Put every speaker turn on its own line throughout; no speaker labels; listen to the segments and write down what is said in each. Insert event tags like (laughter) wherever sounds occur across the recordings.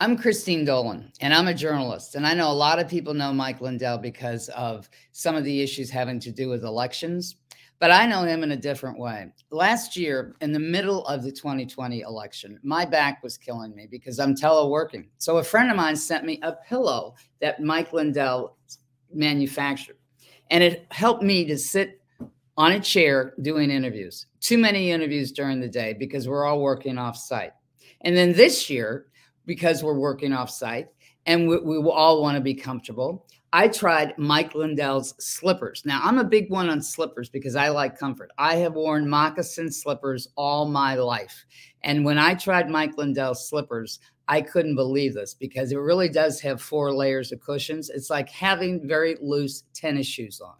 I'm Christine Dolan, and I'm a journalist. And I know a lot of people know Mike Lindell because of some of the issues having to do with elections, but I know him in a different way. Last year, in the middle of the 2020 election, my back was killing me because I'm teleworking. So a friend of mine sent me a pillow that Mike Lindell manufactured, and it helped me to sit on a chair doing interviews. Too many interviews during the day because we're all working off site. And then this year, because we're working off site and we, we all want to be comfortable. I tried Mike Lindell's slippers. Now, I'm a big one on slippers because I like comfort. I have worn moccasin slippers all my life. And when I tried Mike Lindell's slippers, I couldn't believe this because it really does have four layers of cushions. It's like having very loose tennis shoes on.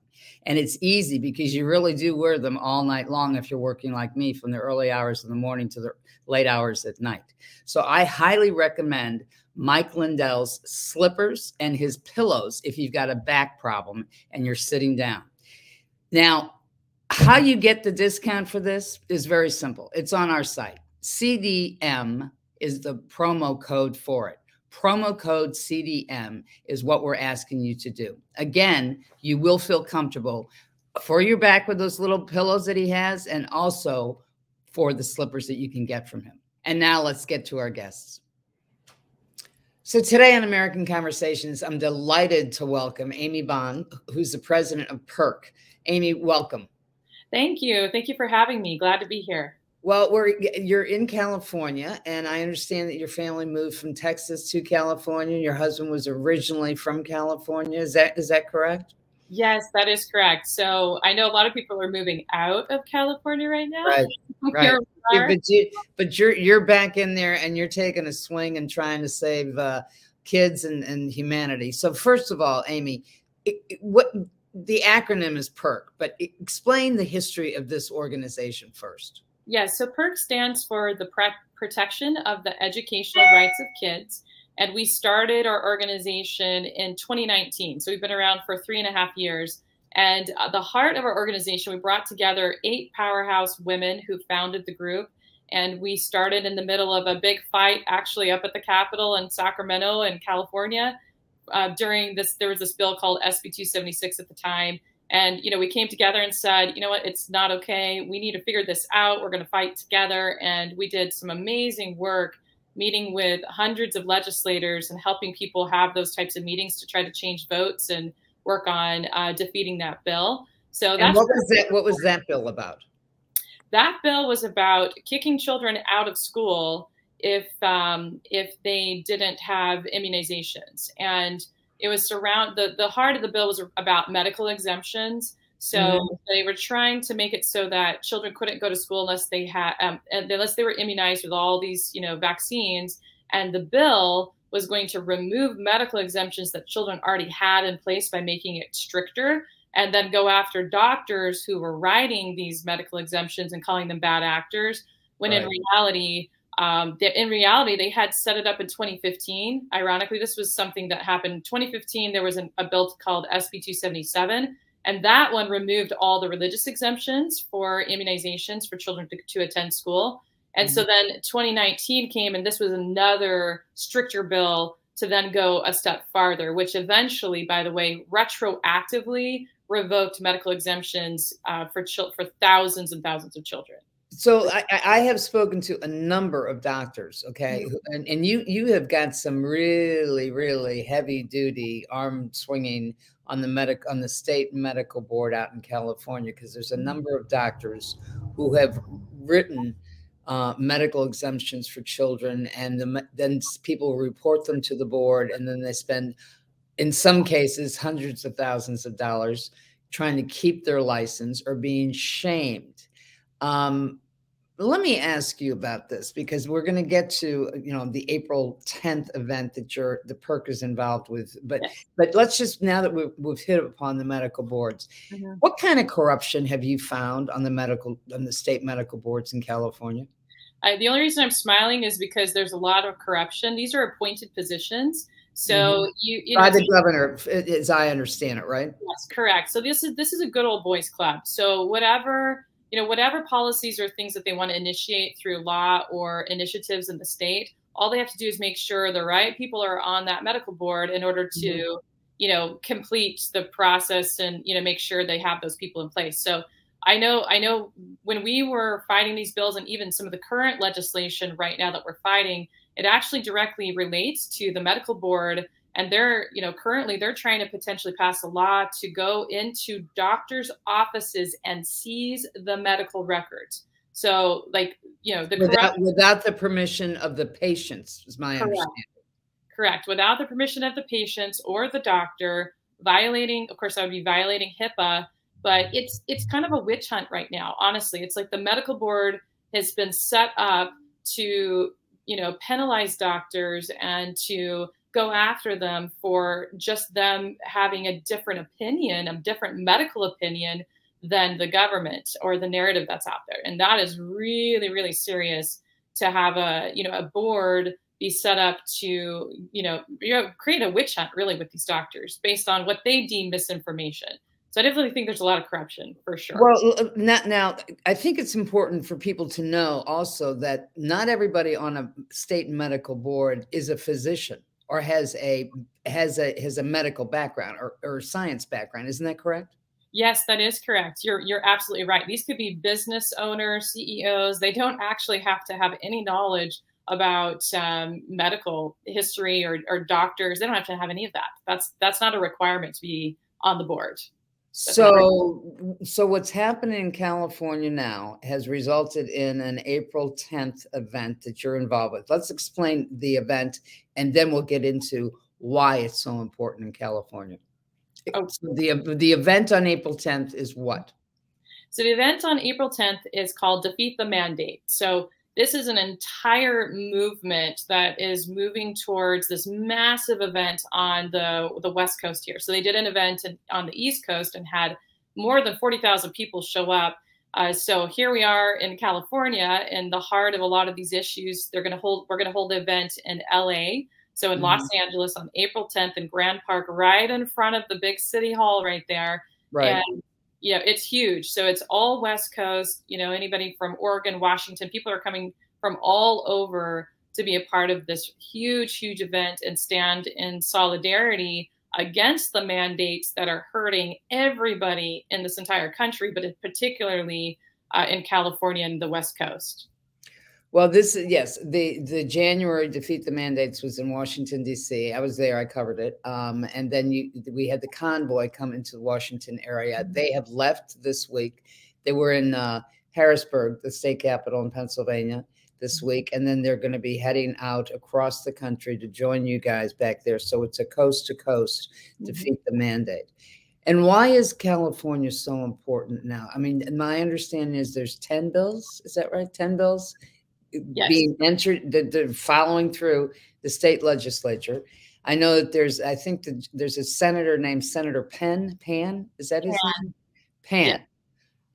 And it's easy because you really do wear them all night long if you're working like me from the early hours of the morning to the late hours at night. So I highly recommend Mike Lindell's slippers and his pillows if you've got a back problem and you're sitting down. Now, how you get the discount for this is very simple. It's on our site. CDM is the promo code for it. Promo code CDM is what we're asking you to do. Again, you will feel comfortable for your back with those little pillows that he has and also for the slippers that you can get from him. And now let's get to our guests. So today on American Conversations, I'm delighted to welcome Amy Bohn, who's the president of PERK. Amy, welcome.
Thank you. Thank you for having me. Glad to be here.
Well, we're you're in California, and I understand that your family moved from Texas to California. Your husband was originally from California. Is that is that correct?
Yes, that is correct. So I know a lot of people are moving out of California right now.
Right. right. Yeah, but you, but you're you're back in there, and you're taking a swing and trying to save uh, kids and, and humanity. So first of all, Amy, it, it, what the acronym is PERK, but explain the history of this organization first.
Yes, so PERK stands for the Pre- Protection of the Educational Rights of Kids. And we started our organization in 2019. So we've been around for three and a half years. And uh, the heart of our organization, we brought together eight powerhouse women who founded the group. And we started in the middle of a big fight, actually, up at the Capitol in Sacramento in California. Uh, during this, there was this bill called SB 276 at the time. And, you know, we came together and said, you know what, it's not okay. We need to figure this out. We're going to fight together. And we did some amazing work meeting with hundreds of legislators and helping people have those types of meetings to try to change votes and work on uh, defeating that bill. So
that's what was that? What was that bill about?
That bill was about kicking children out of school if um, if they didn't have immunizations, and it was surround the the heart of the bill was about medical exemptions so mm-hmm. they were trying to make it so that children couldn't go to school unless they had, um, unless they were immunized with all these, you know, vaccines. And the bill was going to remove medical exemptions that children already had in place by making it stricter, and then go after doctors who were writing these medical exemptions and calling them bad actors. When right. in reality, um, in reality, they had set it up in 2015. Ironically, this was something that happened in 2015. There was an, a bill called SB 277 and that one removed all the religious exemptions for immunizations for children to, to attend school. And mm-hmm. so then 2019 came, and this was another stricter bill to then go a step farther, which eventually, by the way, retroactively revoked medical exemptions uh, for chil- for thousands and thousands of children.
So I, I, have spoken to a number of doctors, okay, mm-hmm. and, and you you have got some really really heavy duty arm swinging on the medic on the state medical board out in California because there's a mm-hmm. number of doctors who have written uh, medical exemptions for children, and the, then people report them to the board, and then they spend, in some cases, hundreds of thousands of dollars trying to keep their license or being shamed. Um, let me ask you about this because we're going to get to you know the April 10th event that you're the PERK is involved with but yes. but let's just now that we've, we've hit upon the medical boards mm-hmm. what kind of corruption have you found on the medical on the state medical boards in California
I, the only reason I'm smiling is because there's a lot of corruption these are appointed positions so mm-hmm. you, you
know, by the governor as I understand it right
yes correct so this is this is a good old boys club so whatever you know, whatever policies or things that they want to initiate through law or initiatives in the state, all they have to do is make sure the right people are on that medical board in order to, mm-hmm. you know, complete the process and you know make sure they have those people in place. So I know I know when we were fighting these bills and even some of the current legislation right now that we're fighting, it actually directly relates to the medical board and they're you know currently they're trying to potentially pass a law to go into doctors offices and seize the medical records. So like you know the
without, corrupt, without the permission of the patients is my correct. understanding.
Correct. Without the permission of the patients or the doctor violating of course i would be violating hipaa but it's it's kind of a witch hunt right now honestly. It's like the medical board has been set up to you know penalize doctors and to go after them for just them having a different opinion, a different medical opinion than the government or the narrative that's out there. And that is really, really serious to have a, you know, a board be set up to, you know, you know, create a witch hunt really with these doctors based on what they deem misinformation. So I definitely think there's a lot of corruption for sure.
Well, now I think it's important for people to know also that not everybody on a state medical board is a physician or has a has a has a medical background or, or science background. Isn't that correct?
Yes, that is correct. You're you're absolutely right. These could be business owners, CEOs. They don't actually have to have any knowledge about um, medical history or, or doctors. They don't have to have any of that. That's that's not a requirement to be on the board.
So, so what's happening in California now has resulted in an April 10th event that you're involved with. Let's explain the event, and then we'll get into why it's so important in California. Oh. So the the event on April 10th is what?
So the event on April 10th is called Defeat the Mandate. So this is an entire movement that is moving towards this massive event on the the west coast here. So they did an event on the east coast and had more than 40,000 people show up. Uh, so here we are in california in the heart of a lot of these issues. They're going to hold we're going to hold the event in la so in mm-hmm. los angeles on april 10th in Grand park right in front of the big city hall right there.
Right.
And yeah, it's huge. So it's all West Coast, you know, anybody from Oregon, Washington, people are coming from all over to be a part of this huge, huge event and stand in solidarity against the mandates that are hurting everybody in this entire country, but particularly uh, in California and the West Coast.
Well, this is yes, the the January defeat the mandates was in Washington D.C. I was there, I covered it, um, and then you, we had the convoy come into the Washington area. Mm-hmm. They have left this week. They were in uh, Harrisburg, the state capital in Pennsylvania, this mm-hmm. week, and then they're going to be heading out across the country to join you guys back there. So it's a coast to coast mm-hmm. defeat the mandate. And why is California so important now? I mean, my understanding is there's 10 bills. Is that right? 10 bills yes. being entered, the, the following through the state legislature. I know that there's, I think that there's a senator named Senator Penn. Pan, is that his Pan. name? Pan. Yeah.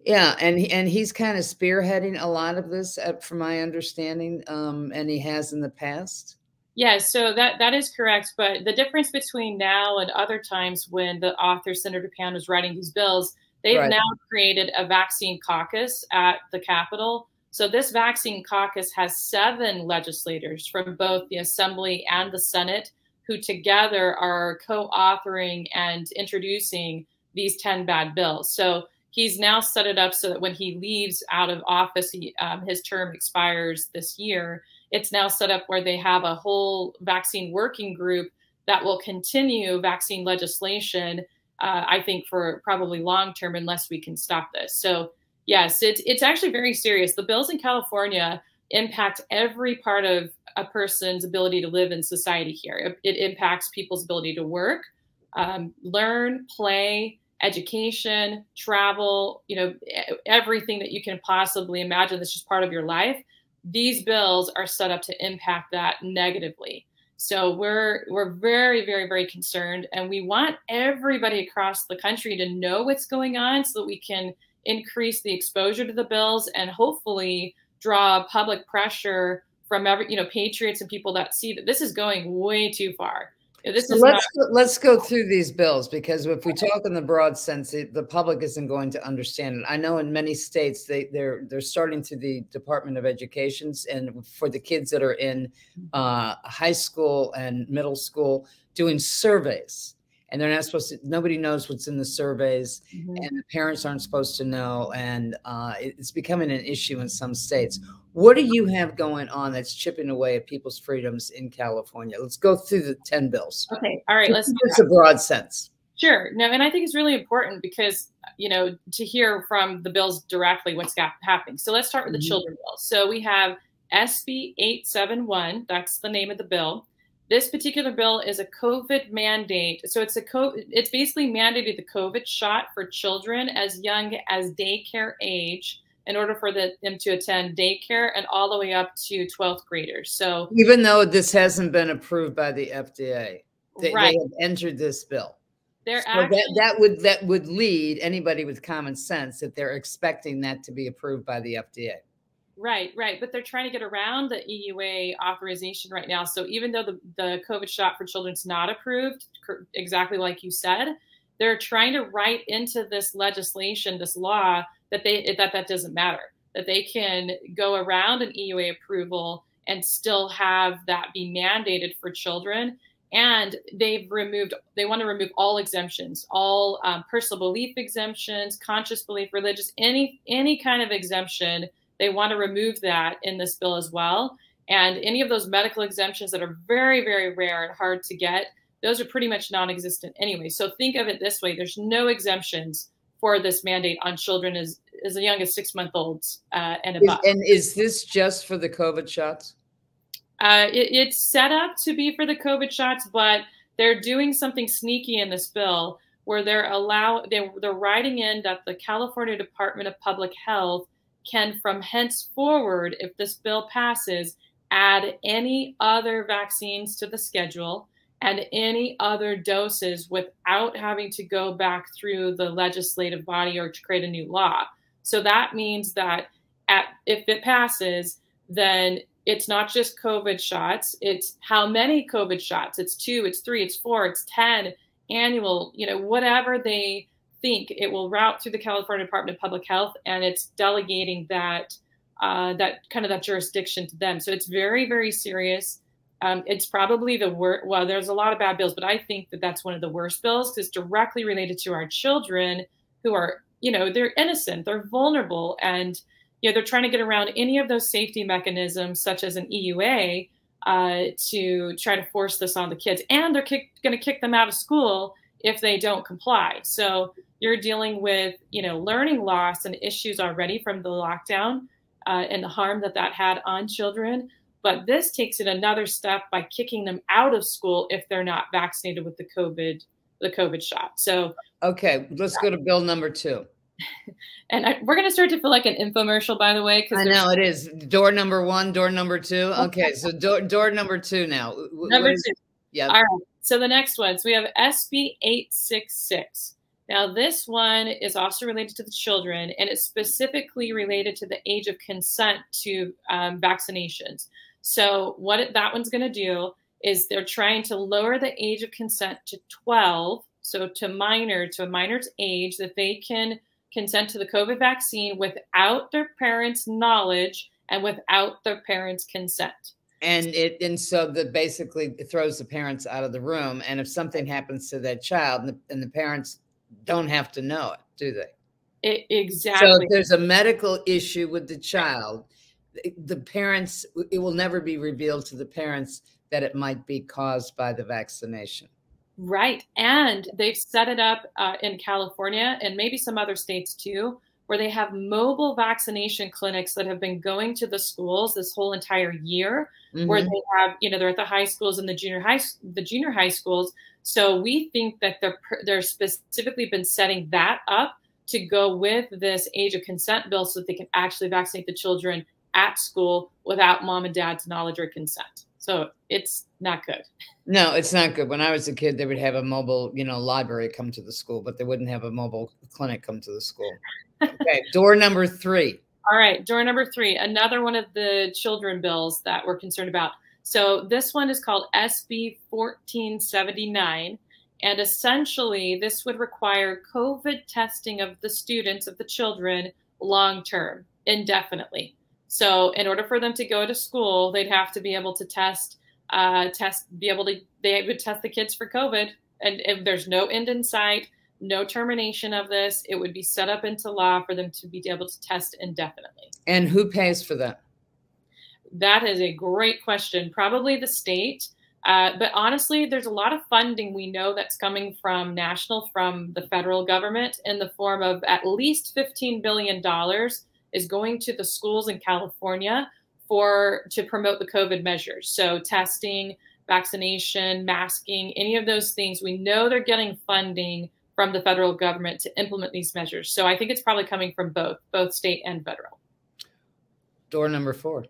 Yeah, and and he's kind of spearheading a lot of this, from my understanding, um, and he has in the past.
Yeah, so that that is correct. But the difference between now and other times when the author Senator Pan was writing these bills, they've right. now created a vaccine caucus at the Capitol so this vaccine caucus has seven legislators from both the Assembly and the Senate who together are co-authoring and introducing these 10 bad bills. So he's now set it up so that when he leaves out of office, he, um, his term expires this year. It's now set up where they have a whole vaccine working group that will continue vaccine legislation, uh, I think, for probably long term, unless we can stop this. So Yes, it's it's actually very serious. The bills in California impact every part of a person's ability to live in society here. It, it impacts people's ability to work, um, learn, play, education, travel. You know, everything that you can possibly imagine that's just part of your life. These bills are set up to impact that negatively. So we're we're very very very concerned, and we want everybody across the country to know what's going on so that we can increase the exposure to the bills and hopefully draw public pressure from every you know patriots and people that see that this is going way too far This
so
is
let's
not-
go, let's go through these bills because if we talk in the broad sense, it, the public isn't going to understand it. I know in many states they they're they're starting to the Department of Education's and for the kids that are in uh, high school and middle school doing surveys, and they're not supposed to. Nobody knows what's in the surveys,
Mhm.
and the parents aren't supposed to know, and uh, it's becoming an issue in some states. What do you have going on that's chipping away at people's freedoms in California? Let's go through the ten bills.
Okay, all right, let's do
It's a broad sense.
Sure. No, and I think it's really important because you know to hear from the bills directly what's got, happening. So let's start with the
Mhm.
children bill. So we have SB 871. That's the name of the bill. This particular bill is a COVID mandate. So it's a COVID, it's basically mandated the COVID shot for children as young as daycare age in order for the, them to attend daycare and all the way up to 12th graders. So
Even though this hasn't been approved by the FDA, they,
right,
they have entered this bill.
they're
So
actually
that, that would that would lead anybody with common sense that they're expecting that to be approved by the FDA.
Right, right. But they're trying to get around the EUA authorization right now. So even though the, the COVID shot for children's not approved, exactly like you said, they're trying to write into this legislation, this law, that they that that doesn't matter. That they can go around an EUA approval and still have that be mandated for children. And they've removed, they want to remove all exemptions, all um, personal belief exemptions, conscious belief, religious, any any kind of exemption they want to remove that in this bill as well. And any of those medical exemptions that are very, very rare and hard to get, those are pretty much non existent anyway. So think of it this way there's no exemptions for this mandate on children as, as young as six month olds uh, and
Is-
above.
and is this just for the COVID shots?
Uh, it, it's set up to be for the COVID shots, but they're doing something sneaky in this bill where they're allow they're, they're writing in that the California Department of Public Health can, from henceforward, if this bill passes, add any other vaccines to the schedule and any other doses without having to go back through the legislative body or to create a new law. So that means that at, if it passes, then it's not just COVID shots, it's how many COVID shots. It's two, it's three, it's four, it's 10 annual, you know, whatever they think it will route through the California Department of Public Health and it's delegating that uh, that kind of that jurisdiction to them. So it's very, very serious. Um, it's probably the worst. Well, there's a lot of bad bills, but I think that that's one of the worst bills because it's directly related to our children who are, you know, they're innocent, they're vulnerable, and you know they're trying to get around any of those safety mechanisms, such as an EUA, uh, to try to force this on the kids, and they're going to kick them out of school if they don't comply. So you're dealing with, you know, learning loss and issues already from the lockdown uh, and the harm that that had on children. But this takes it another step by kicking them out of school if they're not vaccinated with the COVID the COVID shot. So
Okay, let's go to bill number two. (laughs)
and I, we're going to start to feel like an infomercial, by the way, because
I know it is door number one, door number two. (laughs) Okay, so door door number two now.
Number
is-
two.
Yeah.
All right. So the next one. So we have SB 866. Now, this one is also related to the children, and it's specifically related to the age of consent to um, vaccinations. So, what that one's going to do is they're trying to lower the age of consent to 12, so to minor, to a minor's age, that they can consent to the COVID vaccine without their parents' knowledge and without their parents' consent.
And it and so that basically throws the parents out of the room and if something happens to that child and the, and the parents don't have to know it do they
It,
so if there's a medical issue with the child the- the parents it will never be revealed to the parents that it might be caused by the vaccination
Right. And they've set it up uh, in California and maybe some other states too, where they have mobile vaccination clinics that have been going to the schools this whole entire year, where
Mhm.
they have, you know, they're at the high schools and the junior high, the junior high schools. So we think that they're, they're specifically been setting that up to go with this age of consent bill so that they can actually vaccinate the children at school without mom and dad's knowledge or consent. So it's not good.
no it's not good when i was a kid they would have a mobile you know library come to the school but they wouldn't have a mobile clinic come to the school okay door number three
All right, door number three, another one of the children bills that we're concerned about. So this one is called SB 1479. And essentially, this would require COVID testing of the students, of the children, long term, indefinitely. So, in order for them to go to school, they'd have to be able to test, uh, test, be able to, they would test the kids for COVID. And if there's no end in sight, no termination of this, it would be set up into law for them to be able to test indefinitely.
And who pays for that?
That is a great question. Probably the state. Uh, but honestly, there's a lot of funding we know that's coming from national, from the federal government in the form of at least $15 billion is going to the schools in California for to promote the COVID measures. So testing, vaccination, masking, any of those things. We know they're getting funding from the federal government to implement these measures. So I think it's probably coming from both, both state and federal.
Door number four.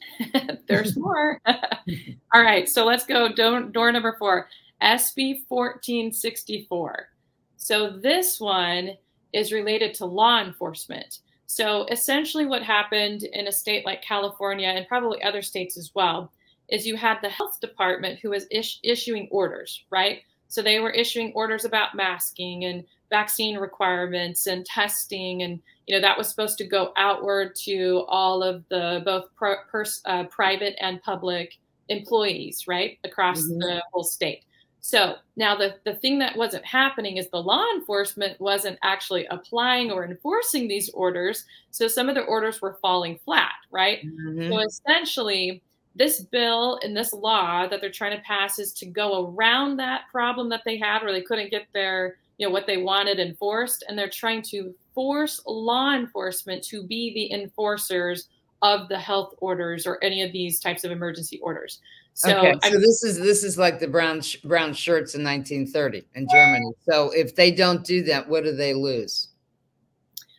(laughs)
There's more. (laughs) All right, so let's go door, door number four, SB 1464. So this one is related to law enforcement. So essentially, what happened in a state like California and probably other states as well is you had the health department who was is- issuing orders, right? So they were issuing orders about masking and vaccine requirements and testing and you know that was supposed to go outward to all of the both pro, pers, uh, private and public employees right across mm-hmm. the whole state so now the, the thing that wasn't happening is the law enforcement wasn't actually applying or enforcing these orders so some of the orders were falling flat right mm-hmm. so essentially this bill and this law that they're trying to pass is to go around that problem that they had where they couldn't get their you know what they wanted enforced and they're trying to force law enforcement to be the enforcers of the health orders or any of these types of emergency orders
so, okay, so this is this is like the brown sh- brown shirts in 1930 in Germany. So if they don't do that, what do they lose?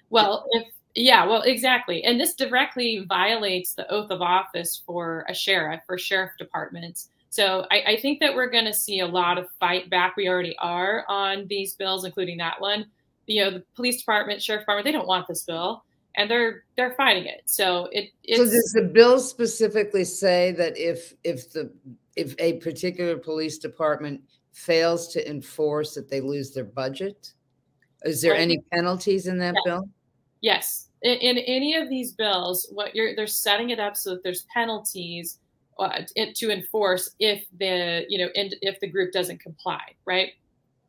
Well, if yeah, well, exactly, and this directly violates the oath of office for a sheriff for sheriff departments. So I, I think that we're going to see a lot of fight back. We already are on these bills, including that one. You know, the police department, sheriff department, they don't want this bill, and they're they're fighting it. So it.
so does the bill specifically say that if if the if a particular police department fails to enforce that they lose their budget? Is there any penalties in that bill?
Yes. In, in, any of these bills, what you're they're setting it up so that there's penalties uh, to enforce if the you know in, if the group doesn't comply, right?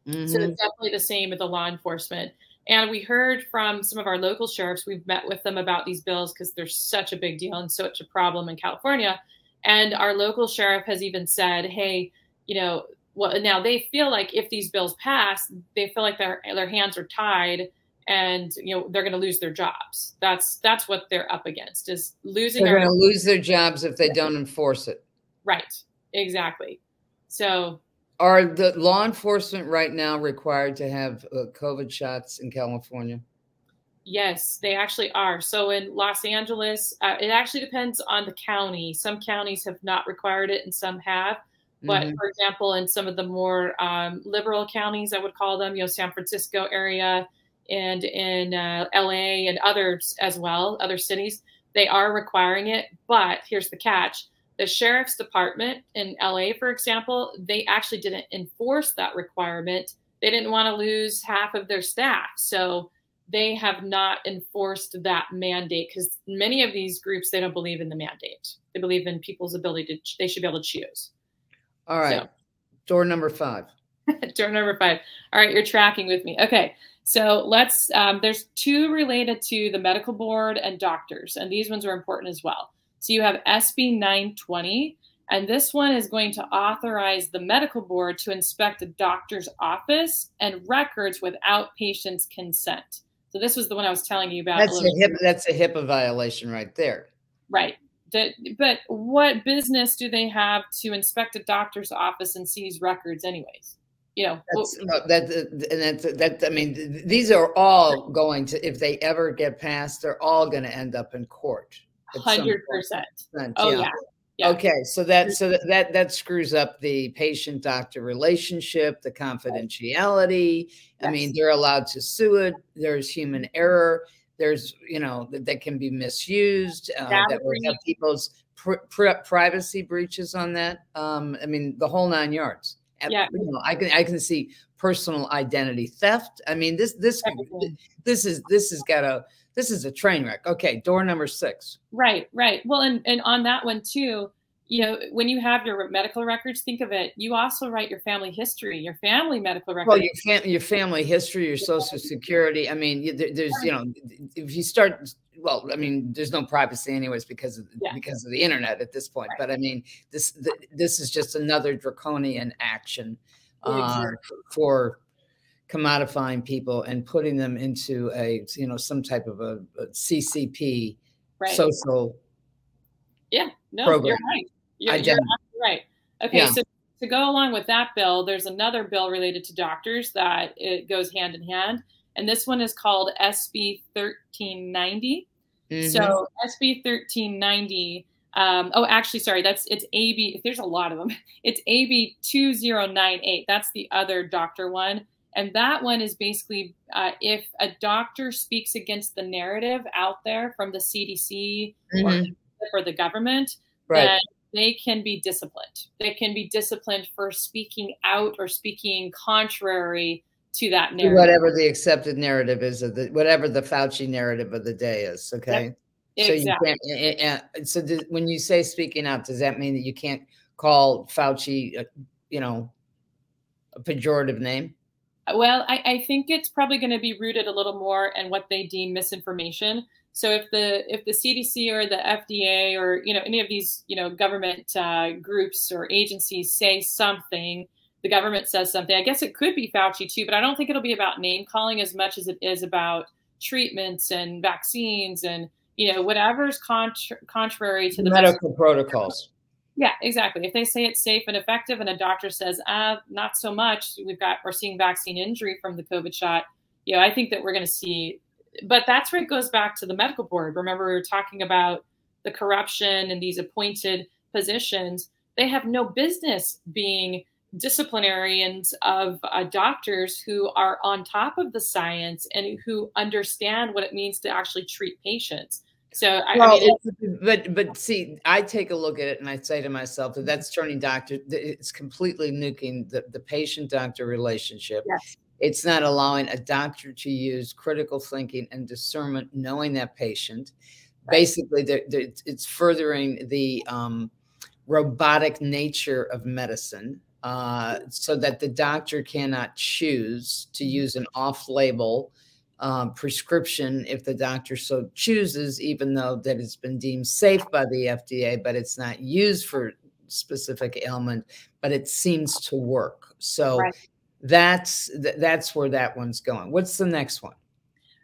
Mm-hmm. So it's definitely the same with the law enforcement. And we heard from some of our local sheriffs. We've met with them about these bills because they're such a big deal and such a problem in California. And our local sheriff has even said, "Hey, you know, well, now they feel like if these bills pass, they feel like their their hands are tied." And you know they're going to lose their jobs. That's that's what they're up against is losing.
They're going to lose their jobs if they don't enforce it.
Right. Exactly. So.
Are the law enforcement right now required to have uh, COVID shots in California?
Yes, they actually are. So in Los Angeles, uh, it actually depends on the county. Some counties have not required it, and some have. But mm-hmm. for example, in some of the more um, liberal counties, I would call them, you know, San Francisco area, and in uh, LA and others as well, other cities, they are requiring it. But here's the catch the sheriff's department in LA, for example, they actually didn't enforce that requirement. They didn't want to lose half of their staff. So they have not enforced that mandate because many of these groups, they don't believe in the mandate. They believe in people's ability to, they should be able to choose.
All right. So. Door number five. (laughs)
Door number five. All right. You're tracking with me. Okay. So let's, um, there's two related to the medical board and doctors, and these ones are important as well. So you have SB 920, and this one is going to authorize the medical board to inspect a doctor's office and records without patient's consent. So this was the one I was telling you about.
That's a, a HIPAA, that's a HIPAA violation right there.
Right. But what business do they have to inspect a doctor's office and seize records, anyways? You know
that's, that and that's that i mean these are all going to if they ever get passed they're all going to end up in court
100% oh yeah. yeah.
yeah. Okay, so that so that, that that screws up the patient doctor relationship, the confidentiality. Yes. I mean, they're allowed to sue it. There's human error. There's you know that, that can be misused. Uh, that will have people's pr- pr- privacy breaches on that. Um, I mean, the whole nine yards.
Yeah.
You know, I can I can see personal identity theft. I mean, this this this is this has got a this is a train wreck. Okay, door number six.
Right, right. Well, and, and on that one too, you know, when you have your medical records, think of it. You also write your family history, your family medical records.
Well, your your family history, your social security. I mean, you, there, there's you know, if you start. Well, I mean, there's no privacy anyways because of
Yeah.
because of the internet at this point.
Right.
But I mean, this th- this is just another draconian action uh,
Exactly.
for commodifying people and putting them into a you know some type of a, a CCP
right.
social.
yeah, no,
program.
you're right. You're, you're right. Okay,
Yeah.
so to go along with that bill, there's another bill related to doctors that it goes hand in hand, and this one is called SB 1390.
Mhm.
So SB 1390. Um, oh, actually, sorry, that's it's AB. There's a lot of them. (laughs) It's AB 2098. That's the other doctor one. And that one is basically uh, if a doctor speaks against the narrative out there from the CDC or,
Mhm.
or the government,
right.
then they can be disciplined. They can be disciplined for speaking out or speaking contrary to that narrative.
whatever the accepted narrative is of the whatever the Fauci narrative of the day is. Okay. So
exactly.
you can't. eh, eh, eh, So do, when you say speaking out, does that mean that you can't call Fauci, uh, you know, a pejorative name?
Well, I, I think it's probably going to be rooted a little more in what they deem misinformation. So if the if the CDC or the FDA or you know any of these you know government uh, groups or agencies say something, the government says something. I guess it could be Fauci too, but I don't think it'll be about name calling as much as it is about treatments and vaccines and you know whatever's contra- contrary to the.
Medical protocols.
Yeah, exactly. If they say it's safe and effective, and a doctor says, "Ah, not so much," we've got we're seeing vaccine injury from the COVID shot. You know, I think that we're going to see. But that's where it goes back to the medical board. Remember, we were talking about the corruption and these appointed positions. They have no business being disciplinarians of uh, doctors who are on top of the science and who understand what it means to actually treat patients. So, I, I mean,
but but see, I take a look at it and I say to myself that that's turning doctor. It's completely nuking the, the patient doctor relationship.
Yes.
It's not allowing a doctor to use critical thinking and discernment, knowing that patient.
Right.
Basically, they're, they're- it's furthering the um, robotic nature of medicine, uh, so that the doctor cannot choose to use an off-label um, prescription if the doctor so chooses, even though that it's been deemed safe by the FDA, but it's not used for specific ailment, but it seems to work. So
Right.
that's th- that's where that one's going. What's the next one?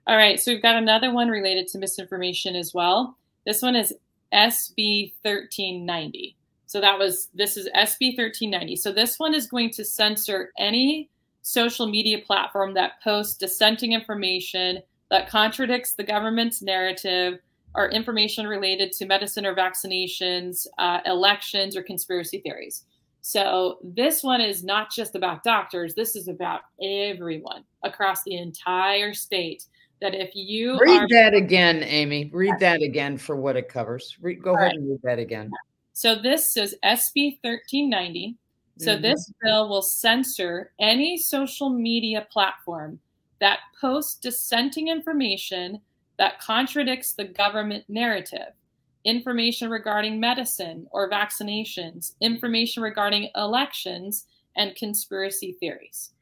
All right, so we've got another one related to misinformation as well. This one is SB 1390. So that was this is SB 1390. So this one is going to censor any social media platform that posts dissenting information that contradicts the government's narrative or information related to medicine or vaccinations, uh, elections, or conspiracy theories. So this one is not just about doctors. This is about everyone across the entire state. That if you
Read
are
that again, Amy. Read that again for what it covers. Read, go
All
ahead
right.
and read that again.
So this is SB 1390. So
Mhm.
this bill will censor any social media platform that posts dissenting information that contradicts the government narrative, information regarding medicine or vaccinations, information regarding elections, and conspiracy theories.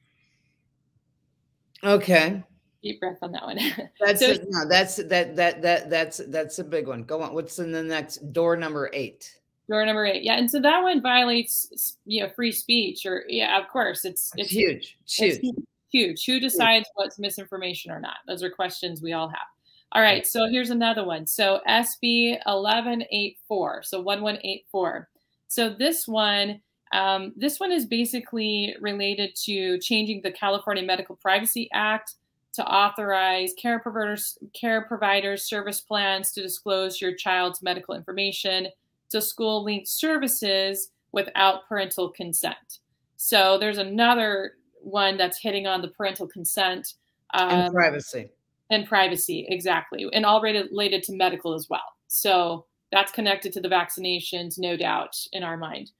Okay.
Deep breath on that one. (laughs)
That's
So-
it. No, that's that that that that's that's a big one. Go on. What's in the next door number eight?
Door number eight. Yeah, and so that one violates you know free speech or yeah, of course it's
It's huge. It's huge.
It's huge. Who decides what's misinformation or not? Those are questions we all have. All right, so here's another one. So SB 1184, so 1184. So this one, um, this one is basically related to changing the California Medical Privacy Act to authorize care providers, care providers service plans to disclose your child's medical information to school linked services without parental consent. So there's another one that's hitting on the parental consent
And
um,
privacy.
and privacy, exactly, and all related, related to medical as well. So that's connected to the vaccinations, no doubt, in our mind.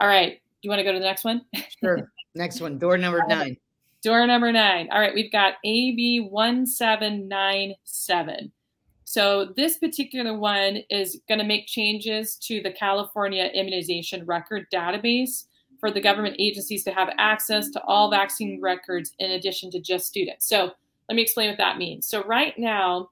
All right. Do you want to go to the next one?
Sure. next one, door number (laughs) nine.
Door number nine. All right, we've got AB 1797. So, this particular one is going to make changes to the California immunization record database for the government agencies to have access to all vaccine records in addition to just students. So, let me explain what that means. So, right now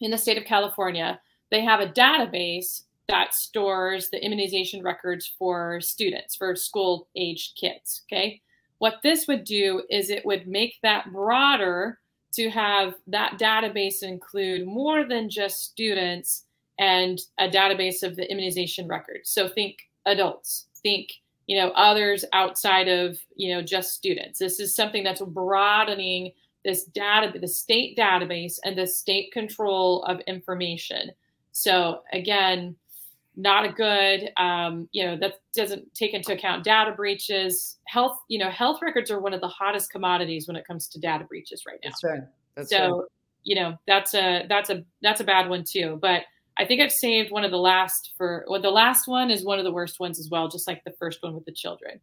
in the state of California, they have a database that stores the immunization records for students, for school aged kids. Okay. What this would do is it would make that broader to have that database include more than just students and a database of the immunization records. So think adults, think you know others outside of you know just students. This is something that's broadening this data, the state database, and the state control of information. So again, not a good um, you know that doesn't take into account data breaches. Health you know health records are one of the hottest commodities when it comes to data breaches right now.
That's right. That's
so
right.
you know that's a that's a that's a bad one too. But i think i've saved one of the last for well the last one is one of the worst ones as well just like the first one with the children.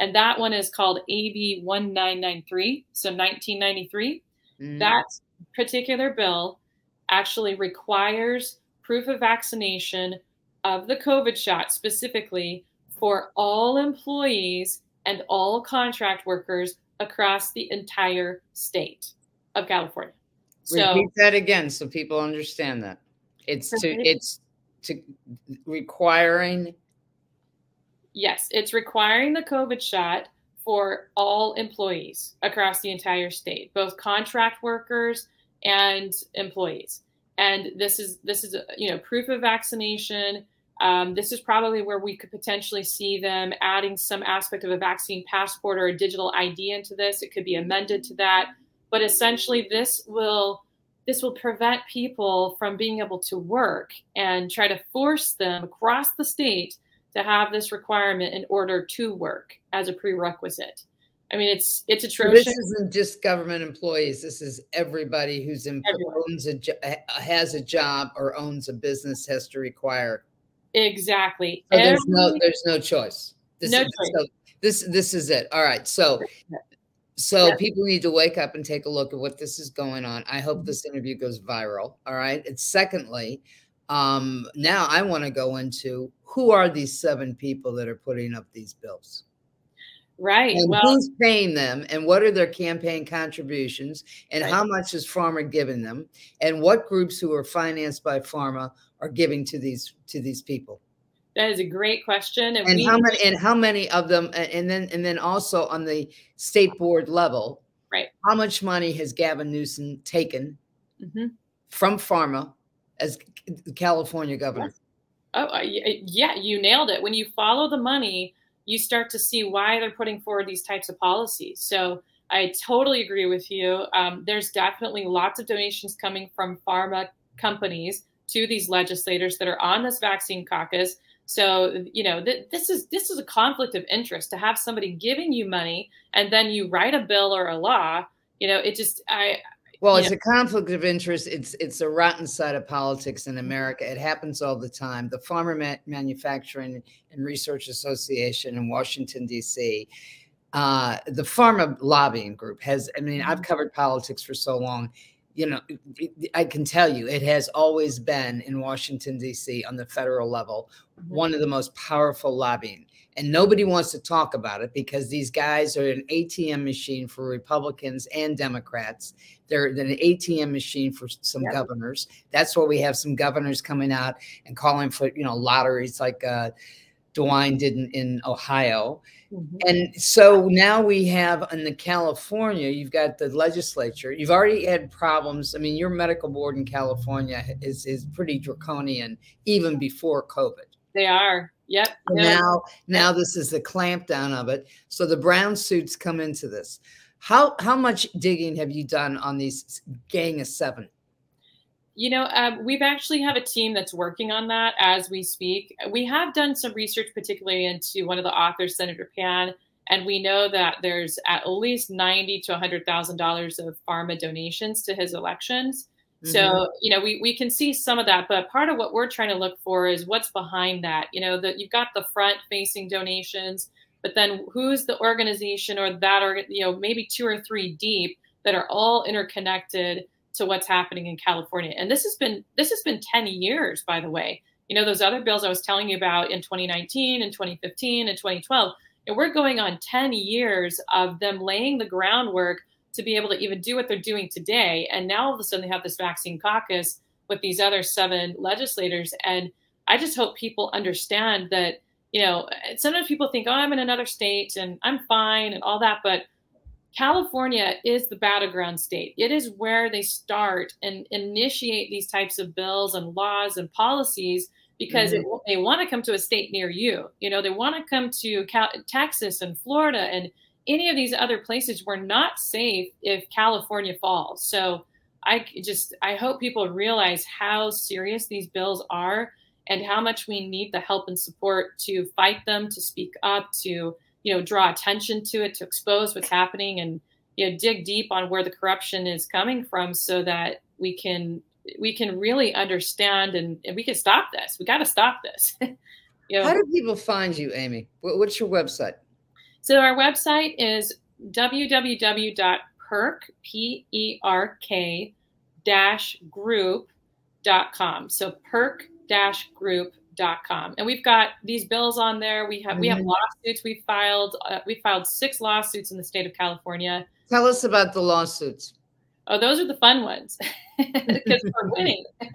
And that one is called ab 1993 so 1993 mm. that particular bill actually requires proof of vaccination of the COVID shot specifically for all employees and all contract workers across the entire state of California.
So, Repeat that again so people understand that. It's to it's to requiring
Yes, it's requiring the COVID shot for all employees across the entire state, both contract workers and employees and this is this is you know proof of vaccination. Um, this is probably where we could potentially see them adding some aspect of a vaccine passport or a digital ID into this. It could be amended to that, but essentially this will this will prevent people from being able to work and try to force them across the state to have this requirement in order to work as a prerequisite. I mean, it's it's atrocious.
So this isn't just government employees. This is everybody who's in, owns a has a job or owns a business has to require.
Exactly.
So there's no there's no choice. This
no
is,
choice.
So this this is it. All right. So so people need to wake up and take a look at what this is going on. I hope this interview goes viral. All right. And secondly, um, now I want to go into who are these seven people that are putting up these bills.
Right.
And
well,
who's paying them and what are their campaign contributions and right. how much is pharma giving them and what groups who are financed by pharma are giving to these to these people?
That is a great question.
And, and we, how many and how many of them and then and then also on the state board level,
right?
How much money has Gavin Newsom taken mm-hmm. from pharma as California governor?
Yes. Oh, uh, yeah, you nailed it. When you follow the money, you start to see why they're putting forward these types of policies. So I totally agree with you. Um, there's definitely lots of donations coming from pharma companies to these legislators that are on this vaccine caucus. So you know th- this is this is a conflict of interest to have somebody giving you money and then you write a bill or a law. You know, it just I
well, it's a conflict of interest. It's it's a rotten side of politics in America. It happens all the time. The Pharma Ma- Manufacturing and Research Association in Washington D.C. Uh, the pharma lobbying group has. I mean, I've mm-hmm. covered politics for so long. You know, I can tell you, it has always been in Washington D.C. on the federal level mm-hmm. one of the most powerful lobbying and nobody wants to talk about it because these guys are an ATM machine for Republicans and Democrats. They're, they're an ATM machine for some yeah. governors. That's why we have some governors coming out and calling for you know lotteries like uh, DeWine did in, in Ohio. Mm-hmm. And so now we have in the California, you've got the legislature. You've already had problems. I mean, your medical board in California is is pretty draconian even before COVID.
They are. Yep.
Now, now this is the clampdown of it. So the brown suits come into this. How how much digging have you done on these gang of seven?
You know, um, we've actually have a team that's working on that as we speak. We have done some research, particularly into one of the authors, Senator Pan, and we know that there's at least ninety to hundred thousand dollars of pharma donations to his elections. Mm-hmm. So, you know, we, we can see some of that, but part of what we're trying to look for is what's behind that. You know, that you've got the front facing donations, but then who's the organization or that, or, you know, maybe two or three deep that are all interconnected to what's happening in California. And this has been, this has been 10 years, by the way. You know, those other bills I was telling you about in 2019 and 2015 and 2012, and we're going on 10 years of them laying the groundwork to be able to even do what they're doing today. And now all of a sudden they have this vaccine caucus with these other seven legislators. And I just hope people understand that, you know, sometimes people think, oh, I'm in another state and I'm fine and all that. But California is the battleground state. It is where they start and initiate these types of bills and laws and policies because mm-hmm. it, they want to come to a state near you. You know, they want to come to Cal- Texas and Florida and any of these other places. We're not safe if California falls. So I just I hope people realize how serious these bills are and how much we need the help and support to fight them, to speak up, to you know draw attention to it, to expose what's happening, and you know dig deep on where the corruption is coming from, so that we can we can really understand and, and we can stop this. We got to stop this. (laughs)
you know? How do people find you, Amy? What's your website?
So our website is www.perk-group.com. So perk-group.com. And we've got these bills on there. We have mm-hmm. we have mm-hmm. lawsuits we filed. Uh, we filed six lawsuits in the state of California.
Tell us about the lawsuits.
Oh, those are the fun ones (laughs) because we're winning. (laughs)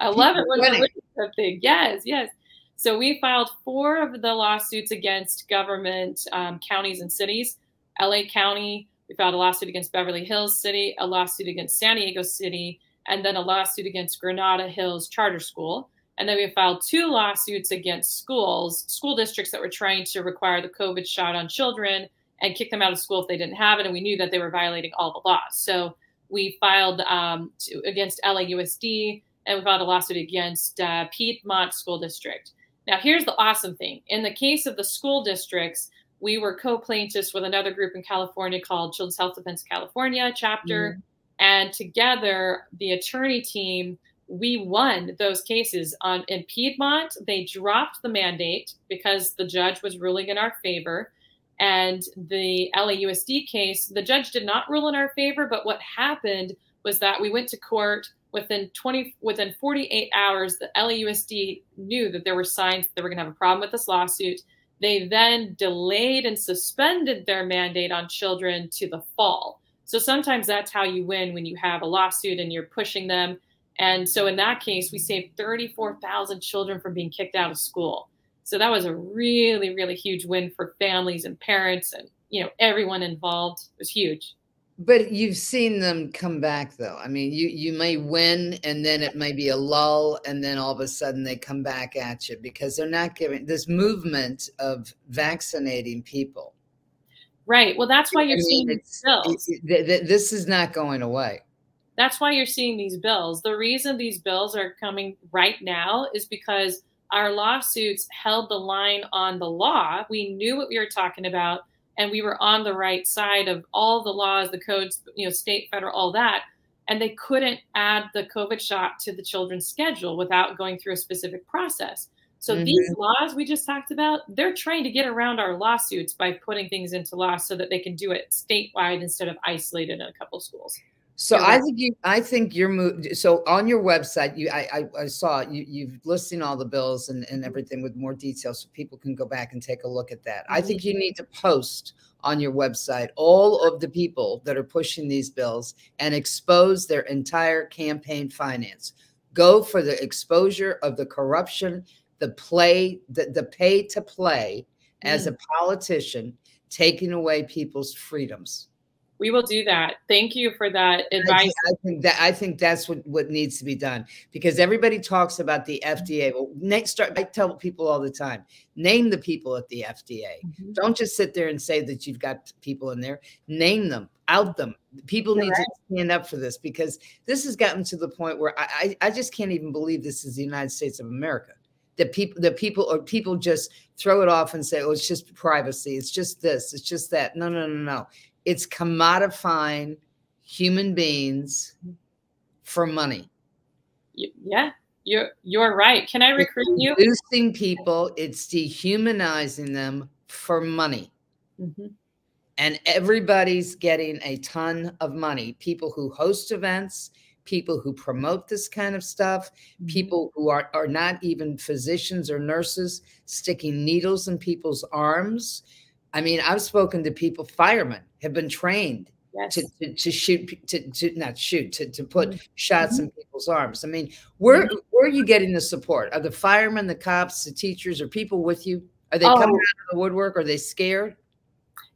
I love it when we're winning something. Yes, yes. So we filed four of the lawsuits against government um, counties and cities. LA County, we filed a lawsuit against Beverly Hills City, a lawsuit against San Diego City, and then a lawsuit against Granada Hills Charter School. And then we filed two lawsuits against schools, school districts that were trying to require the COVID shot on children and kick them out of school if they didn't have it. And we knew that they were violating all the laws. So we filed um, to, against LAUSD and we filed a lawsuit against uh, Piedmont School District. Now, here's the awesome thing. In the case of the school districts, we were co-plaintiffs with another group in California called Children's Health Defense California chapter. Mm-hmm. And together, the attorney team, we won those cases on in Piedmont. They dropped the mandate because the judge was ruling in our favor. And the LAUSD case, the judge did not rule in our favor, but what happened was that we went to court within 20 within 48 hours the LAUSD knew that there were signs that they were going to have a problem with this lawsuit. They then delayed and suspended their mandate on children to the fall. So sometimes that's how you win when you have a lawsuit and you're pushing them. And so in that case, we saved 34,000 children from being kicked out of school. So that was a really, really huge win for families and parents and you know everyone involved. It was huge.
But you've seen them come back though. I mean, you you may win and then it may be a lull and then all of a sudden they come back at you because they're not giving this movement of vaccinating people.
Right. Well, that's why you're I mean, seeing these bills.
It, it, this is not going away.
That's why you're seeing these bills. The reason these bills are coming right now is because our lawsuits held the line on the law. We knew what we were talking about, and we were on the right side of all the laws, the codes, you know, state, federal, all that. And they couldn't add the COVID shot to the children's schedule without going through a specific process. So mm-hmm. these laws we just talked about, they're trying to get around our lawsuits by putting things into law so that they can do it statewide instead of isolated in a couple schools.
So I think you, I think you're moved. So on your website, you, I, I, I saw you, you've listing all the bills and, and everything with more details, so people can go back and take a look at that. I think you mm-hmm. need to post on your website all of the people that are pushing these bills and expose their entire campaign finance. Go for the exposure of the corruption, the play, the, the pay to play as a mm. politician, taking away people's freedoms.
We will do that. Thank you for that advice.
I think that I think that's what, what needs to be done because everybody talks about the FDA. Well, next start I tell people all the time, name the people at the FDA. Mm-hmm. Don't just sit there and say that you've got people in there. Name them, out them. People need to stand up for this because this has gotten to the point where I, I, I just can't even believe this is the United States of America that people that people or people just throw it off and say, "Oh, it's just privacy. It's just this. It's just that." No, no, no, no it's commodifying human beings for money.
Yeah, you're you're right. Can I recruit
it's
you?
Boosting people, it's dehumanizing them for money. Mm-hmm. And everybody's getting a ton of money. People who host events, people who promote this kind of stuff, mm-hmm. people who are, are not even physicians or nurses sticking needles in people's arms. I mean, I've spoken to people, firemen have been trained yes. to, to, to, shoot, to, to not shoot, to, to put mm-hmm. shots mm-hmm. in people's arms. I mean, where, mm-hmm. where are you getting the support? Are the firemen, the cops, the teachers, or people with you? Are they oh. coming out of the woodwork? Are they scared?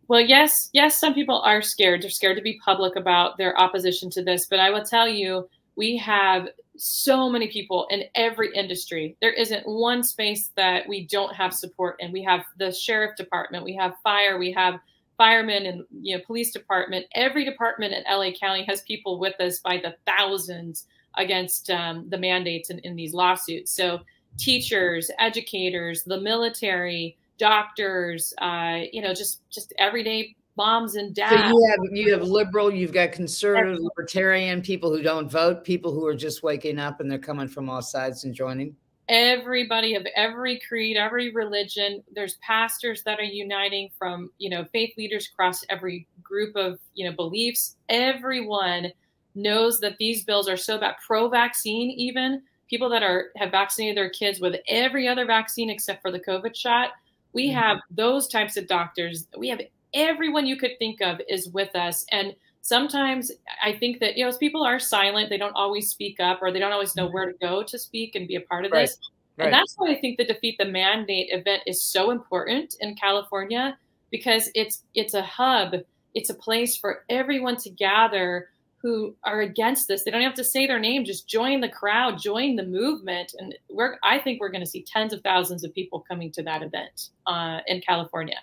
Well, yes, yes, some people are scared. They're scared to be public about their opposition to this. But I will tell you, we have so many people in every industry. There isn't one space that we don't have support in. We have the sheriff department, we have fire, we have firemen and you know police department. Every department in LA County has people with us by the thousands against um, the mandates in, in these lawsuits. So teachers, educators, the military, doctors, uh, you know, just just everyday moms and dads.
So you have you have liberal, you've got conservative, libertarian, people who don't vote, people who are just waking up and they're coming from all sides and joining.
Everybody of every creed, every religion. There's pastors that are uniting from you know faith leaders across every group of you know beliefs. Everyone knows that these bills are so bad. Pro-vaccine, even people that are have vaccinated their kids with every other vaccine except for the COVID shot we mm-hmm. have those types of doctors. We have everyone you could think of is with us. And sometimes I think that, you know, as people are silent, they don't always speak up or they don't always know where to go to speak and be a part of right. this. Right. And that's why I think the Defeat the Mandate event is so important in California because it's it's a hub, it's a place for everyone to gather who are against this. They don't have to say their name, just join the crowd, join the movement. And we're, I think we're going to see tens of thousands of people coming to that event uh, in California.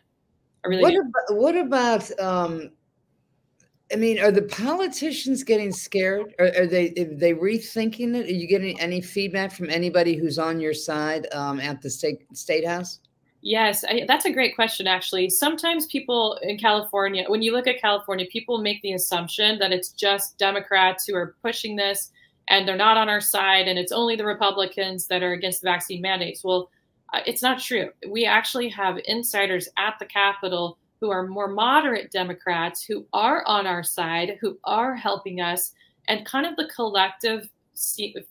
I really what about, what about, um, I mean, are the politicians getting scared? Are, are they are they rethinking it? Are you getting any feedback from anybody who's on your side um, at the state state house?
Yes, I, that's a great question, actually. Sometimes people in California, when you look at California, people make the assumption that it's just Democrats who are pushing this and they're not on our side and it's only the Republicans that are against the vaccine mandates. Well, it's not true. We actually have insiders at the Capitol who are more moderate Democrats who are on our side, who are helping us, and kind of the collective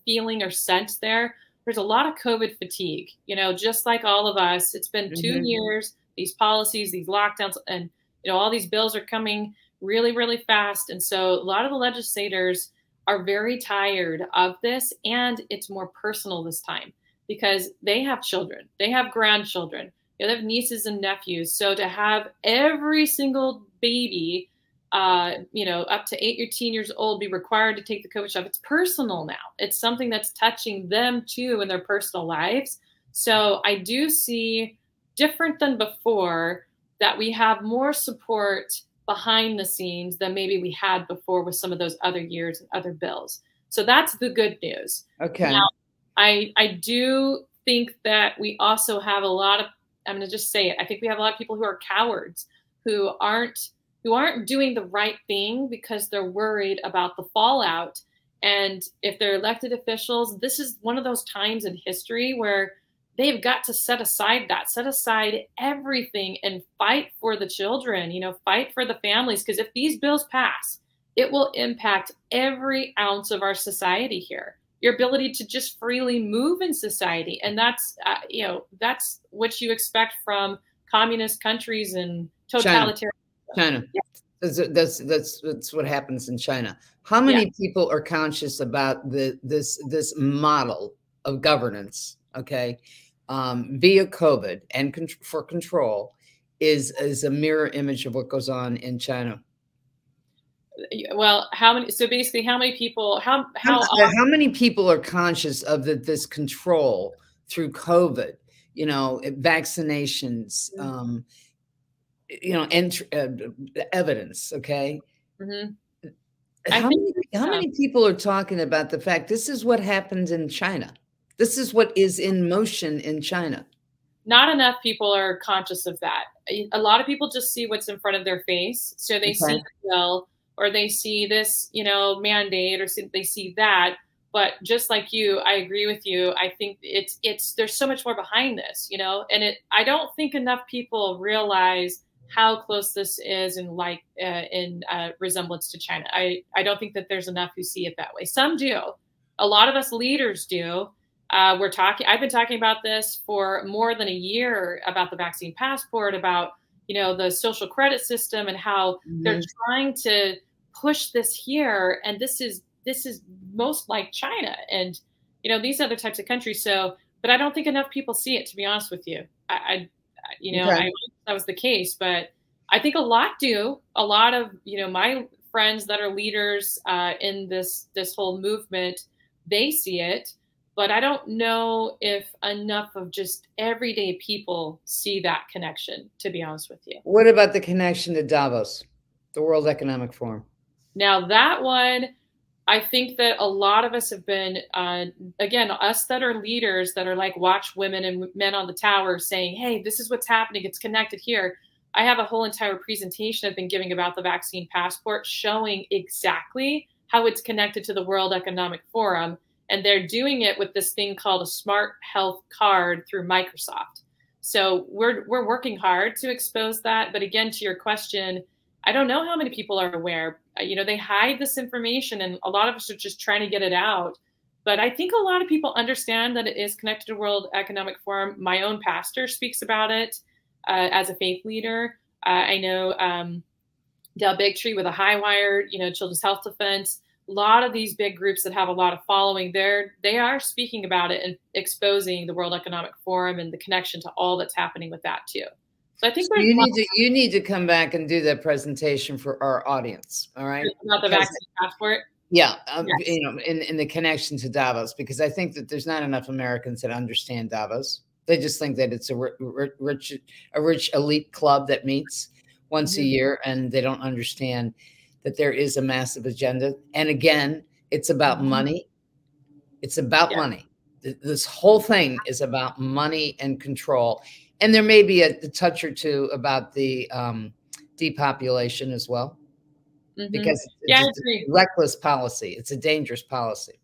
feeling or sense there there's a lot of COVID fatigue. You know, just like all of us, it's been 2 mm-hmm. years. These policies, these lockdowns, and you know, all these bills are coming really, really fast. And so a lot of the legislators are very tired of this, and it's more personal this time because they have children, they have grandchildren, they have nieces and nephews. So to have every single baby uh, you know, up to eight or 10 years old be required to take the COVID shot. It's personal now. It's something that's touching them too in their personal lives. So I do see different than before that we have more support behind the scenes than maybe we had before with some of those other years and other bills. So that's the good news.
Okay. Now,
I I do think that we also have a lot of I'm going to just say it. I think we have a lot of people who are cowards who aren't who aren't doing the right thing because they're worried about the fallout. And if they're elected officials, this is one of those times in history where they've got to set aside that, set aside everything and fight for the children, you know, fight for the families. Because if these bills pass, it will impact every ounce of our society here. Your ability to just freely move in society. And that's, uh, you know, that's what you expect from communist countries and totalitarian
China. That's, that's that's that's what happens in China. How many yeah. people are conscious about the this this model of governance? Okay, um, via COVID and con- for control is is a mirror image of what goes on in China.
Well, how many? So basically, how many people? How how
how, how many people are conscious of the, this control through COVID? You know, vaccinations. Mm-hmm. Um, you know, ent- uh, evidence. Okay. Mm-hmm. How, many, how many people are talking about the fact this is what happens in China? This is what is in motion in China.
Not enough people are conscious of that. A lot of people just see what's in front of their face. So they okay. see the bill, or they see this, you know, mandate or they see that. But just like you, I agree with you. I think it's it's there's so much more behind this, you know, and it I don't think enough people realize how close this is in like uh, in uh, resemblance to China. I I don't think that there's enough who see it that way. Some do. A lot of us leaders do. Uh, we're talking. I've been talking about this for more than a year about the vaccine passport, about you know the social credit system, and how mm-hmm. they're trying to push this here. And this is this is most like China and you know these other types of countries. So, but I don't think enough people see it. To be honest with you, I, I you know, okay. I, that was the case, but I think a lot do. A lot of you know my friends that are leaders uh, in this this whole movement, they see it, but I don't know if enough of just everyday people see that connection. To be honest with you,
what about the connection to Davos, the World Economic Forum?
Now that one I think that a lot of us have been, uh, again, us that are leaders that are like watch women and men on the tower saying, hey, this is what's happening. It's connected here. I have a whole entire presentation I've been giving about the vaccine passport showing exactly how it's connected to the World Economic Forum. And they're doing it with this thing called a smart health card through Microsoft. So we're, we're working hard to expose that. But again, to your question, I don't know how many people are aware. Uh, you know, they hide this information, and a lot of us are just trying to get it out. But I think a lot of people understand that it is connected to World Economic Forum. My own pastor speaks about it uh, as a faith leader. Uh, I know um, Del Bigtree with a high wire, you know, Children's Health Defense. A lot of these big groups that have a lot of following, they're they are speaking about it and exposing the World Economic Forum and the connection to all that's happening with that too.
So I think so you need to you need to come back and do that presentation for our audience. All right,
about the vaccine passport.
Yeah, um, yes. you know, in in the connection to Davos, because I think that there's not enough Americans that understand Davos. They just think that it's a rich, a rich elite club that meets once mm-hmm. a year, and they don't understand that there is a massive agenda. And again, it's about mm-hmm. money. It's about yeah. money. This whole thing is about money and control and there may be a, a touch or two about the um, depopulation as well, mm-hmm. because it's, yeah, it's reckless policy. It's a dangerous policy.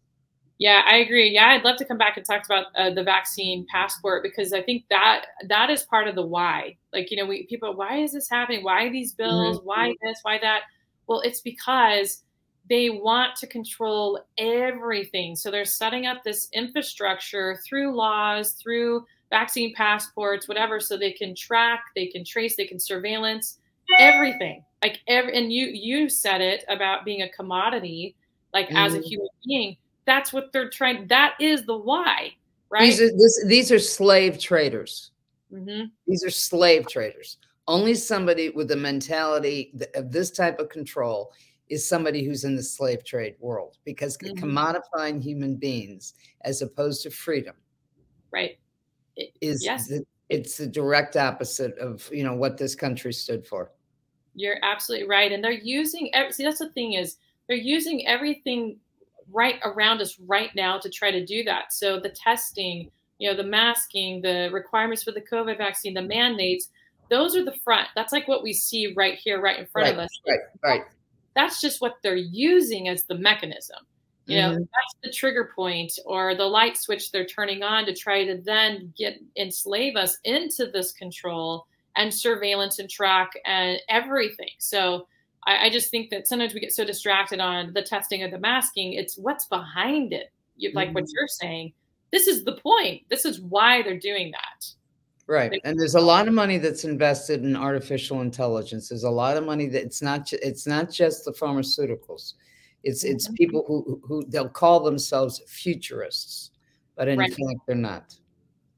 Yeah, I agree. Yeah, I'd love to come back and talk about uh, the vaccine passport because I think that that is part of the why. Like, you know, we people, why is this happening? Why these bills? Mm-hmm. Why this? Why that? Well, it's because they want to control everything. So they're setting up this infrastructure through laws, through vaccine passports, whatever, so they can track, they can trace, they can surveillance everything. Like every, and you you said it about being a commodity, like mm. as a mm-hmm. human being. That's what they're trying. That is the why, right?
These are this, these are slave traders. Mm-hmm. These are slave traders. Only somebody with the mentality of this type of control is somebody who's in the slave trade world because mm-hmm. commodifying human beings as opposed to freedom.
Right
is yes. the, it's the direct opposite of you know what this country stood for.
You're absolutely right, and they're using. See, that's the thing is they're using everything right around us right now to try to do that. So the testing, you know, the masking, the requirements for the COVID vaccine, the mandates, those are the front. That's like what we see right here, right in front
right,
of us.
Right, right.
That's just what they're using as the mechanism. You know, mm-hmm. that's the trigger point or the light switch they're turning on to try to then get enslave us into this control and surveillance and track and everything. So I, I just think that sometimes we get so distracted on the testing or the masking. It's what's behind it. You, like mm-hmm. what you're saying. This is the point. This is why they're doing that.
Right. And there's a lot of money that's invested in artificial intelligence. There's a lot of money that it's not it's not just the pharmaceuticals. It's it's mm-hmm. people who who they'll call themselves futurists, but in right. fact they're not.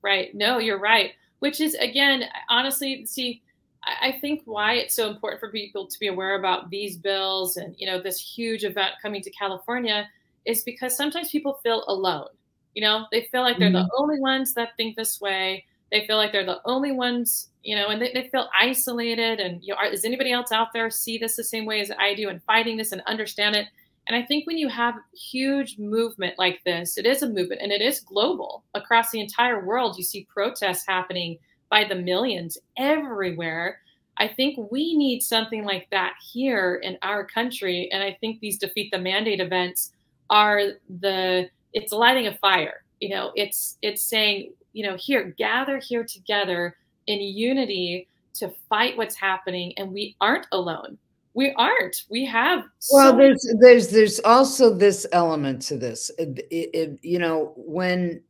Right. No, you're right. Which is again, honestly, see, I think why it's so important for people to be aware about these bills and you know this huge event coming to California is because sometimes people feel alone. You know, they feel like they're mm-hmm. the only ones that think this way. They feel like they're the only ones, you know, and they, they feel isolated. And you know, are, does anybody else out there see this the same way as I do and fighting this and understand it? And I think when you have huge movement like this, it is a movement and it is global across the entire world. You see protests happening by the millions everywhere. I think we need something like that here in our country. And I think these defeat the mandate events are the it's lighting a fire. You know, it's it's saying, you know, here, gather here together in unity to fight what's happening. And we aren't alone. We aren't. We have
so well. There's there's there's also this element to this. It, it, you know, when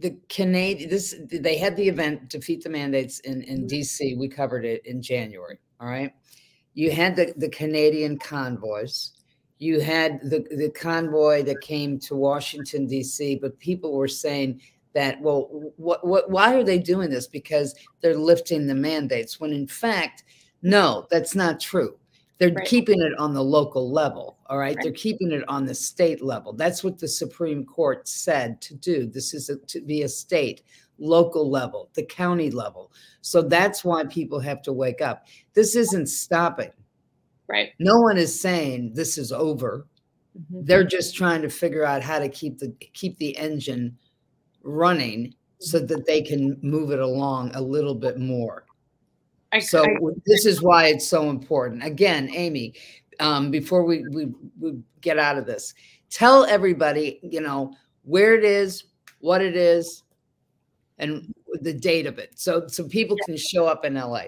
the Canadian this they had the event defeat the mandates in in mm-hmm. DC. We covered it in January. All right, you had the the Canadian convoys. You had the the convoy that came to Washington D.C. But people were saying that well, what what why are they doing this? Because they're lifting the mandates. When in fact, no, that's not true they're right. keeping it on the local level. All right? right. They're keeping it on the state level. That's what the Supreme Court said to do. This is a, to be a state, local level, the county level. So that's why people have to wake up. This isn't stopping.
Right.
No one is saying this is over. Mm-hmm. They're just trying to figure out how to keep the keep the engine running so that they can move it along a little bit more. I, so I, this is why it's so important. Again, Amy, um, before we, we we get out of this, tell everybody, you know, where it is, what it is, and the date of it, so so people can show up in LA.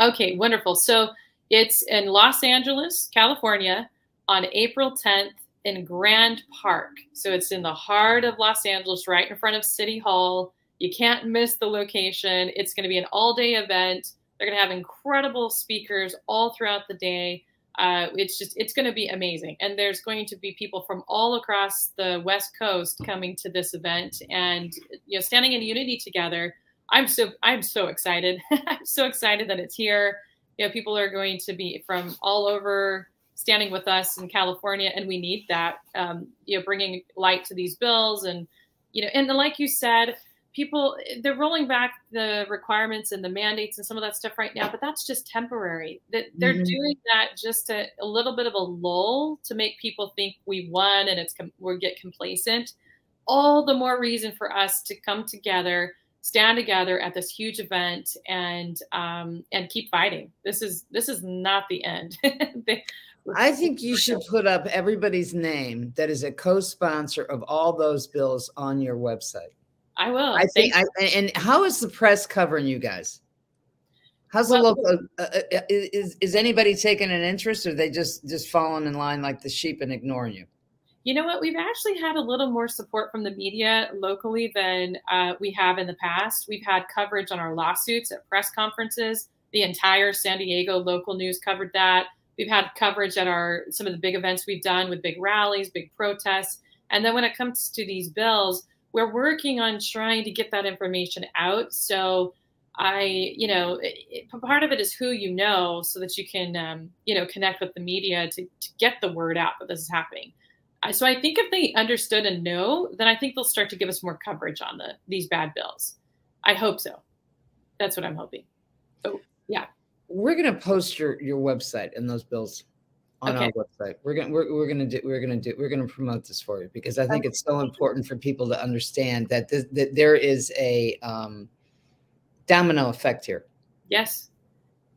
Okay, wonderful. So it's in Los Angeles, California, on April 10th in Grand Park. So it's in the heart of Los Angeles, right in front of City Hall. You can't miss the location. It's going to be an all-day event they're going to have incredible speakers all throughout the day. Uh, it's just it's going to be amazing, and there's going to be people from all across the West Coast coming to this event, and you know, standing in unity together. I'm so I'm so excited. (laughs) I'm so excited that it's here. You know, people are going to be from all over standing with us in California, and we need that. Um, you know, bringing light to these bills, and you know, and like you said, people they're rolling back the requirements and the mandates and some of that stuff right now but that's just temporary that they're mm-hmm. doing that just a, a, little bit of a lull to make people think we won and it's we get complacent all the more reason for us to come together stand together at this huge event and um, and keep fighting this is this is not the end (laughs)
I think you should put up everybody's name that is a co-sponsor of all those bills on your website.
I will.
I think. I, and how is the press covering you guys? How's well, the local? Uh, uh, uh, is is anybody taking an interest, or they just just falling in line like the sheep and ignoring you?
You know what? We've actually had a little more support from the media locally than uh, we have in the past. We've had coverage on our lawsuits at press conferences. The entire San Diego local news covered that. We've had coverage at our some of the big events we've done with big rallies, big protests. And then when it comes to these bills, we're working on trying to get that information out. So I, you know, it, part of it is who you know, so that you can, um, you know, connect with the media to, to get the word out that this is happening. I, So I think if they understood and know, then I think they'll start to give us more coverage on the these bad bills. I hope so. That's what I'm hoping. So yeah,
we're gonna post your your website and those bills on okay. our website. We're gonna we're, we're gonna do we're gonna do we're gonna promote this for you because I think okay. it's so important for people to understand that this, that there is a um, domino effect here.
Yes,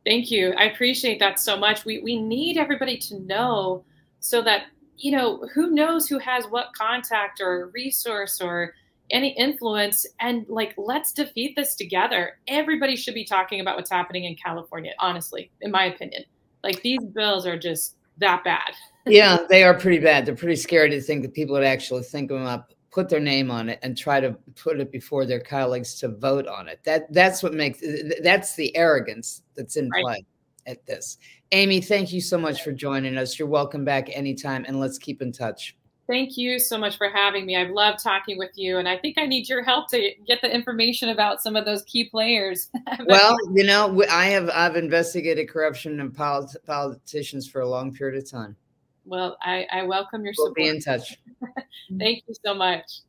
thank you. I appreciate that so much. We we need everybody to know so that you know who knows who has what contact or resource or any influence and like let's defeat this together everybody should be talking about what's happening in california honestly in my opinion like these bills are just that bad. (laughs)
yeah, they are pretty bad. They're pretty scary to think that people would actually think them up, put their name on it, and try to put it before their colleagues to vote on it. That that's what makes that's the arrogance that's in right. play at this. Amy, thank you so much for joining us. You're welcome back anytime, and let's keep in touch.
Thank you so much for having me. I've loved talking with you, and I think I need your help to get the information about some of those key players. (laughs)
well, you know, I have I've investigated corruption and polit- politicians for a long period of time.
Well, I, I welcome your
we'll
support.
Be in touch. (laughs)
Thank you so much.